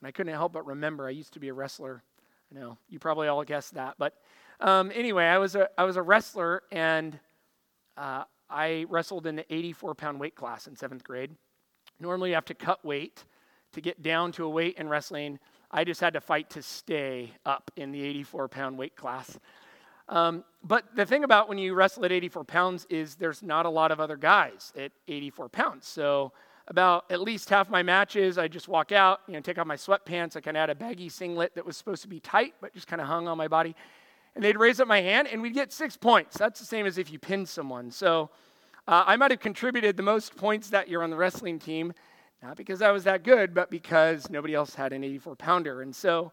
And I couldn't help but remember I used to be a wrestler. I know you probably all guessed that, but um, anyway, I was a I was a wrestler, and uh, I wrestled in the 84 pound weight class in seventh grade. Normally, you have to cut weight to get down to a weight in wrestling. I just had to fight to stay up in the 84 pound weight class. Um, but the thing about when you wrestle at 84 pounds is there's not a lot of other guys at 84 pounds. So about at least half my matches, I just walk out, you know, take off my sweatpants. I kind of had a baggy singlet that was supposed to be tight, but just kind of hung on my body. And they'd raise up my hand, and we'd get six points. That's the same as if you pinned someone. So uh, I might have contributed the most points that year on the wrestling team, not because I was that good, but because nobody else had an 84 pounder. And so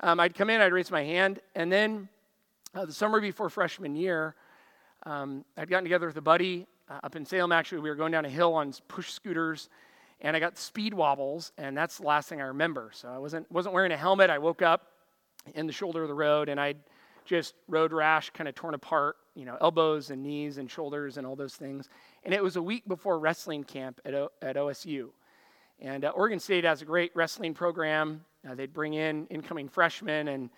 um, I'd come in, I'd raise my hand, and then uh, the summer before freshman year, um, I'd gotten together with a buddy uh, up in Salem, actually, we were going down a hill on push scooters, and I got speed wobbles, and that's the last thing I remember. So I wasn't, wasn't wearing a helmet. I woke up in the shoulder of the road, and I just road rash, kind of torn apart, you know, elbows and knees and shoulders and all those things. And it was a week before wrestling camp at, o- at OSU. And uh, Oregon State has a great wrestling program. Uh, they'd bring in incoming freshmen and,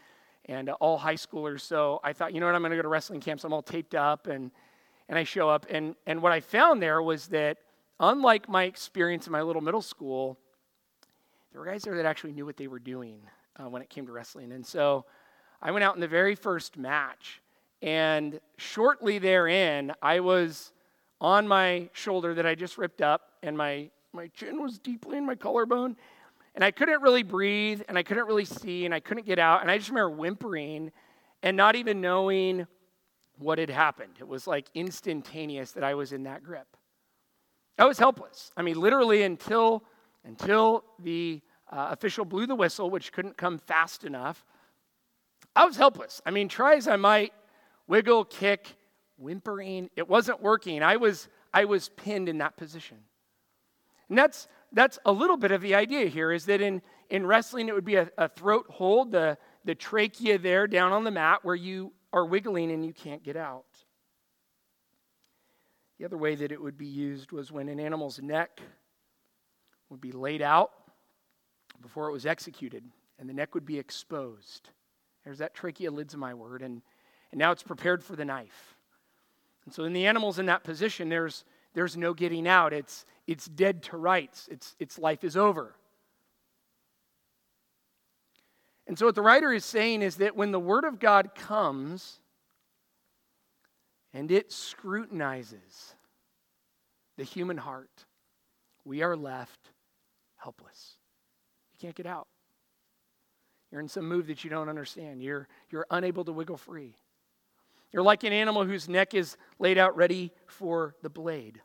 and uh, all high schoolers. So I thought, you know what, I'm going to go to wrestling camps. I'm all taped up and and I show up. And, and what I found there was that, unlike my experience in my little middle school, there were guys there that actually knew what they were doing uh, when it came to wrestling. And so I went out in the very first match. And shortly therein, I was on my shoulder that I just ripped up, and my, my chin was deeply in my collarbone. And I couldn't really breathe, and I couldn't really see, and I couldn't get out. And I just remember whimpering and not even knowing what had happened. It was like instantaneous that I was in that grip. I was helpless. I mean, literally until until the uh, official blew the whistle, which couldn't come fast enough. I was helpless. I mean, try as I might, wiggle, kick, whimpering, it wasn't working. I was I was pinned in that position. And that's that's a little bit of the idea here is that in, in wrestling it would be a, a throat hold, the, the trachea there down on the mat where you are wiggling and you can't get out. The other way that it would be used was when an animal's neck would be laid out before it was executed, and the neck would be exposed. There's that tracheolizomai word, and, and now it's prepared for the knife. And so, in the animal's in that position, there's, there's no getting out. It's, it's dead to rights, it's, its life is over. And so, what the writer is saying is that when the Word of God comes, and it scrutinizes the human heart, we are left helpless. You can't get out. You're in some move that you don't understand. You're, you're unable to wiggle free. You're like an animal whose neck is laid out ready for the blade.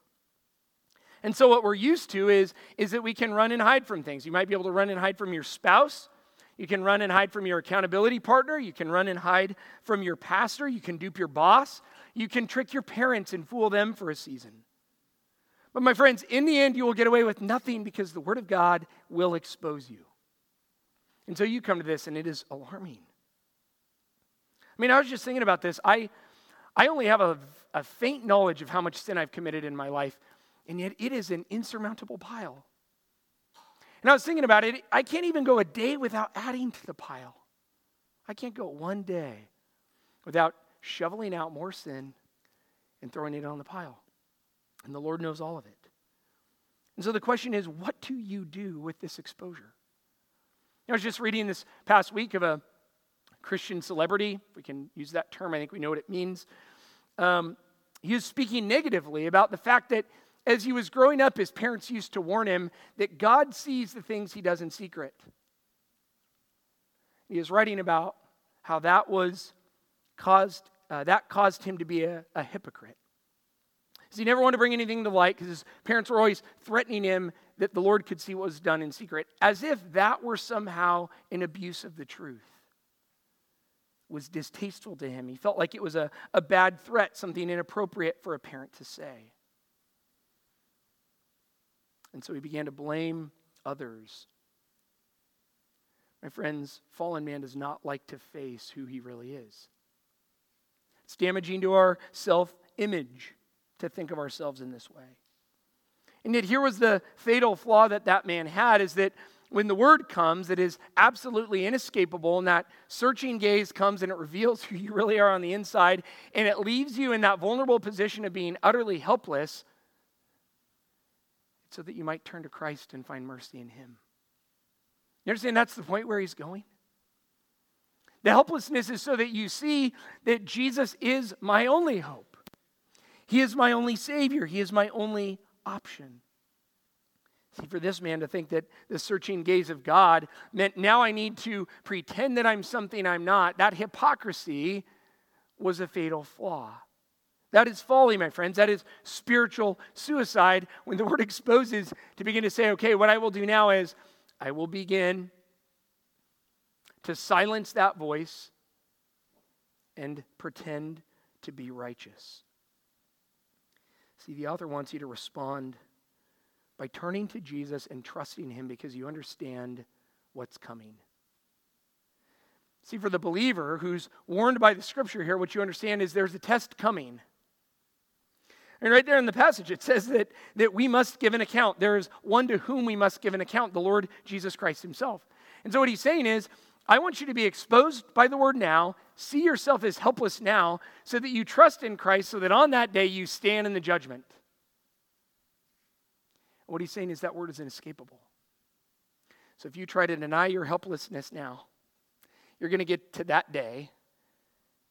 And so, what we're used to is, is that we can run and hide from things. You might be able to run and hide from your spouse. You can run and hide from your accountability partner. You can run and hide from your pastor. You can dupe your boss. You can trick your parents and fool them for a season. But, my friends, in the end, you will get away with nothing because the Word of God will expose you. And so you come to this, and it is alarming. I mean, I was just thinking about this. I, I only have a, a faint knowledge of how much sin I've committed in my life, and yet it is an insurmountable pile. And I was thinking about it. I can't even go a day without adding to the pile. I can't go one day without shoveling out more sin and throwing it on the pile. And the Lord knows all of it. And so the question is what do you do with this exposure? I was just reading this past week of a Christian celebrity. We can use that term, I think we know what it means. Um, he was speaking negatively about the fact that as he was growing up, his parents used to warn him that God sees the things he does in secret. He was writing about how that was caused, uh, that caused him to be a, a hypocrite. So he never wanted to bring anything to light because his parents were always threatening him that the Lord could see what was done in secret, as if that were somehow an abuse of the truth. Was distasteful to him. He felt like it was a, a bad threat, something inappropriate for a parent to say. And so he began to blame others. My friends, fallen man does not like to face who he really is. It's damaging to our self image to think of ourselves in this way. And yet, here was the fatal flaw that that man had is that when the word comes, it is absolutely inescapable, and that searching gaze comes and it reveals who you really are on the inside, and it leaves you in that vulnerable position of being utterly helpless so that you might turn to Christ and find mercy in Him. You understand that's the point where He's going? The helplessness is so that you see that Jesus is my only hope. He is my only Savior. He is my only option. See, for this man to think that the searching gaze of God meant now I need to pretend that I'm something I'm not, that hypocrisy was a fatal flaw. That is folly, my friends. That is spiritual suicide when the word exposes to begin to say, okay, what I will do now is I will begin to silence that voice and pretend to be righteous. See, the author wants you to respond by turning to Jesus and trusting him because you understand what's coming. See, for the believer who's warned by the scripture here, what you understand is there's a test coming. And right there in the passage, it says that, that we must give an account. There is one to whom we must give an account, the Lord Jesus Christ Himself. And so, what He's saying is, I want you to be exposed by the word now, see yourself as helpless now, so that you trust in Christ, so that on that day you stand in the judgment. And what He's saying is that word is inescapable. So, if you try to deny your helplessness now, you're going to get to that day,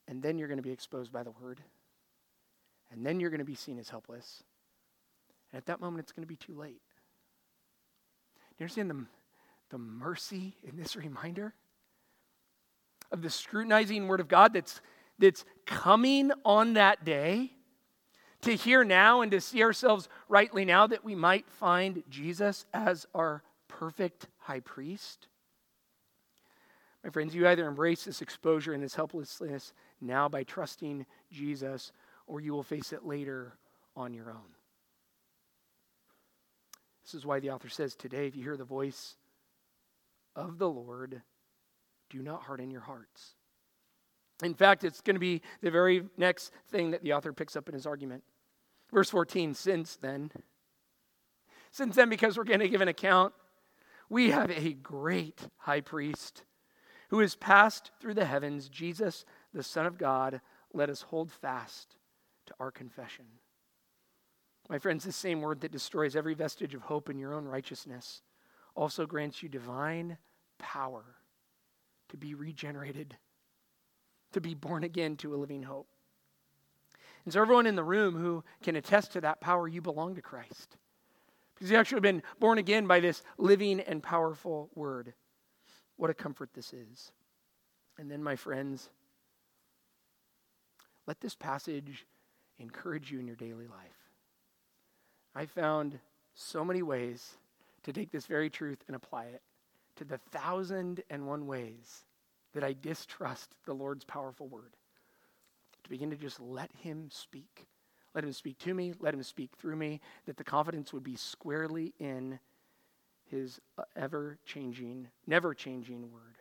and then you're going to be exposed by the word and then you're going to be seen as helpless. And at that moment, it's going to be too late. Do you understand the, the mercy in this reminder of the scrutinizing word of God that's, that's coming on that day? To hear now and to see ourselves rightly now that we might find Jesus as our perfect high priest? My friends, you either embrace this exposure and this helplessness now by trusting Jesus or you will face it later on your own. This is why the author says today, if you hear the voice of the Lord, do not harden your hearts. In fact, it's going to be the very next thing that the author picks up in his argument. Verse 14 Since then, since then, because we're going to give an account, we have a great high priest who has passed through the heavens, Jesus, the Son of God. Let us hold fast to our confession. My friends, the same word that destroys every vestige of hope in your own righteousness also grants you divine power to be regenerated, to be born again to a living hope. And so, everyone in the room who can attest to that power, you belong to Christ. Because you've actually been born again by this living and powerful word. What a comfort this is. And then, my friends, let this passage encourage you in your daily life. I found so many ways to take this very truth and apply it to the thousand and one ways that I distrust the Lord's powerful word. To begin to just let Him speak. Let Him speak to me, let Him speak through me, that the confidence would be squarely in His uh, ever changing, never changing word.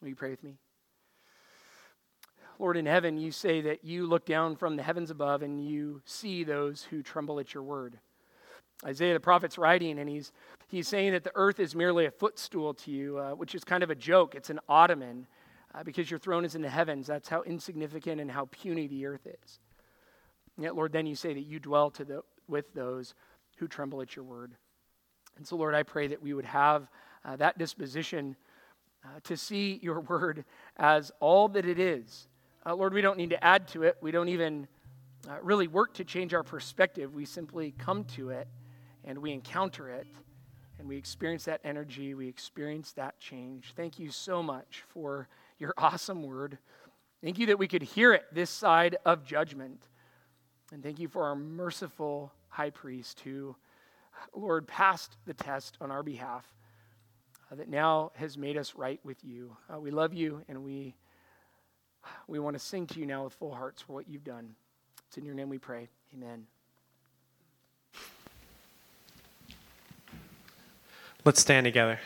Will you pray with me? Lord in heaven, you say that you look down from the heavens above and you see those who tremble at your word. Isaiah the prophet's writing, and he's, he's saying that the earth is merely a footstool to you, uh, which is kind of a joke. It's an ottoman uh, because your throne is in the heavens. That's how insignificant and how puny the earth is. And yet, Lord, then you say that you dwell to the, with those who tremble at your word. And so, Lord, I pray that we would have uh, that disposition uh, to see your word as all that it is. Uh, Lord, we don't need to add to it, we don't even uh, really work to change our perspective. We simply come to it and we encounter it and we experience that energy, we experience that change. Thank you so much for your awesome word. Thank you that we could hear it this side of judgment. And thank you for our merciful high priest who, Lord, passed the test on our behalf, uh, that now has made us right with you. Uh, we love you and we, we want to sing to you now with full hearts for what you've done. It's in your name we pray. Amen. Let's stand together.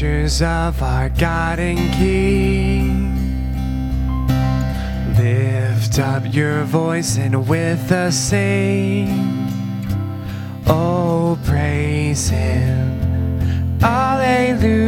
Creatures of our God and King Lift up your voice and with us sing. Oh, praise Him. Alleluia.